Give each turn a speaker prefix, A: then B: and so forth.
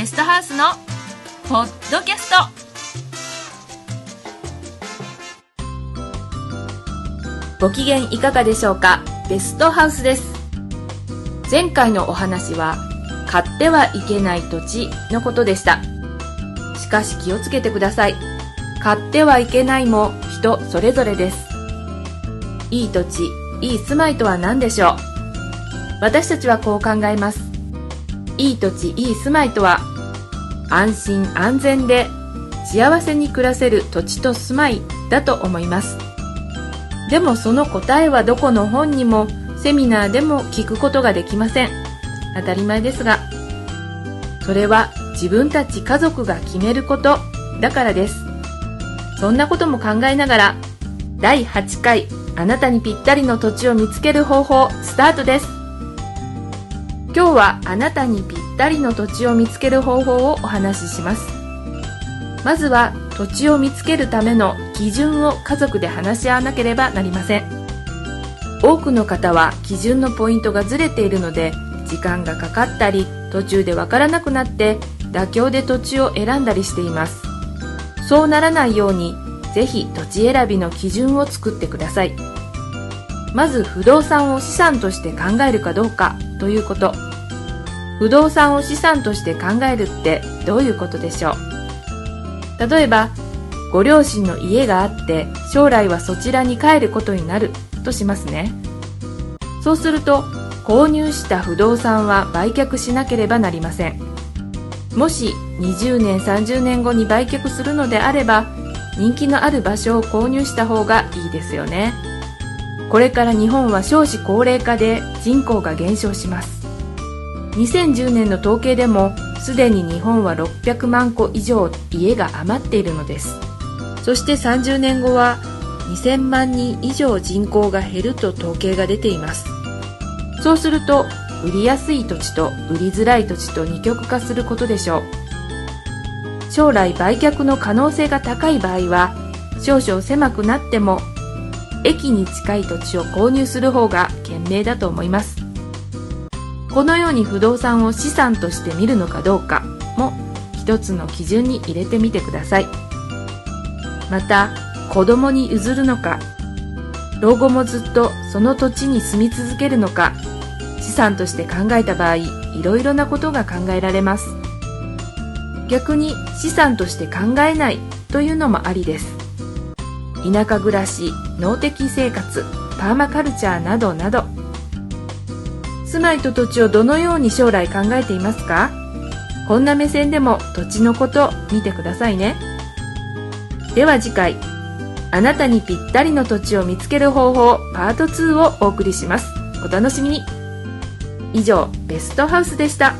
A: ゲストハウスのポッドキャスト。ご機嫌いかがでしょうか？ゲストハウスです。前回のお話は買ってはいけない土地のことでした。しかし気をつけてください。買ってはいけないも人それぞれです。いい土地いい住まいとは何でしょう？私たちはこう考えます。いい土地いい住まいとは安心安全で幸せに暮らせる土地と住まいだと思います。でもその答えはどこの本にもセミナーでも聞くことができません。当たり前ですがそれは自分たち家族が決めることだからです。そんなことも考えながら第8回あなたにぴったりの土地を見つける方法スタートです。今日はあなたにぴったりの土地を見つける方法をお話しします。まずは土地を見つけるための基準を家族で話し合わなければなりません。多くの方は基準のポイントがずれているので時間がかかったり途中でわからなくなって妥協で土地を選んだりしています。そうならないようにぜひ土地選びの基準を作ってください。まず不動産を資産として考えるかどうかということ。不動産を資産として考えるってどういうことでしょう？例えばご両親の家があって将来はそちらに帰ることになるとしますね。そうすると購入した不動産は売却しなければなりません。もし20年30年後に売却するのであれば人気のある場所を購入した方がいいですよね。これから日本は少子高齢化で人口が減少します。2010年の統計でもすでに日本は600万戸以上家が余っているのです。そして30年後は2000万人以上人口が減ると統計が出ています。そうすると売りやすい土地と売りづらい土地と二極化することでしょう。将来売却の可能性が高い場合は少々狭くなっても駅に近い土地を購入する方が賢明だと思います。このように不動産を資産として見るのかどうかも一つの基準に入れてみてください。また子供に譲るのか老後もずっとその土地に住み続けるのか資産として考えた場合いろいろなことが考えられます。逆に資産として考えないというのもありです。田舎暮らし農的生活パーマカルチャーなどなど。住まいと土地をどのように将来考えていますか？こんな目線でも土地のこと見てくださいね。では次回あなたにぴったりの土地を見つける方法パート2をお送りします。お楽しみに。以上ベストハウスでした。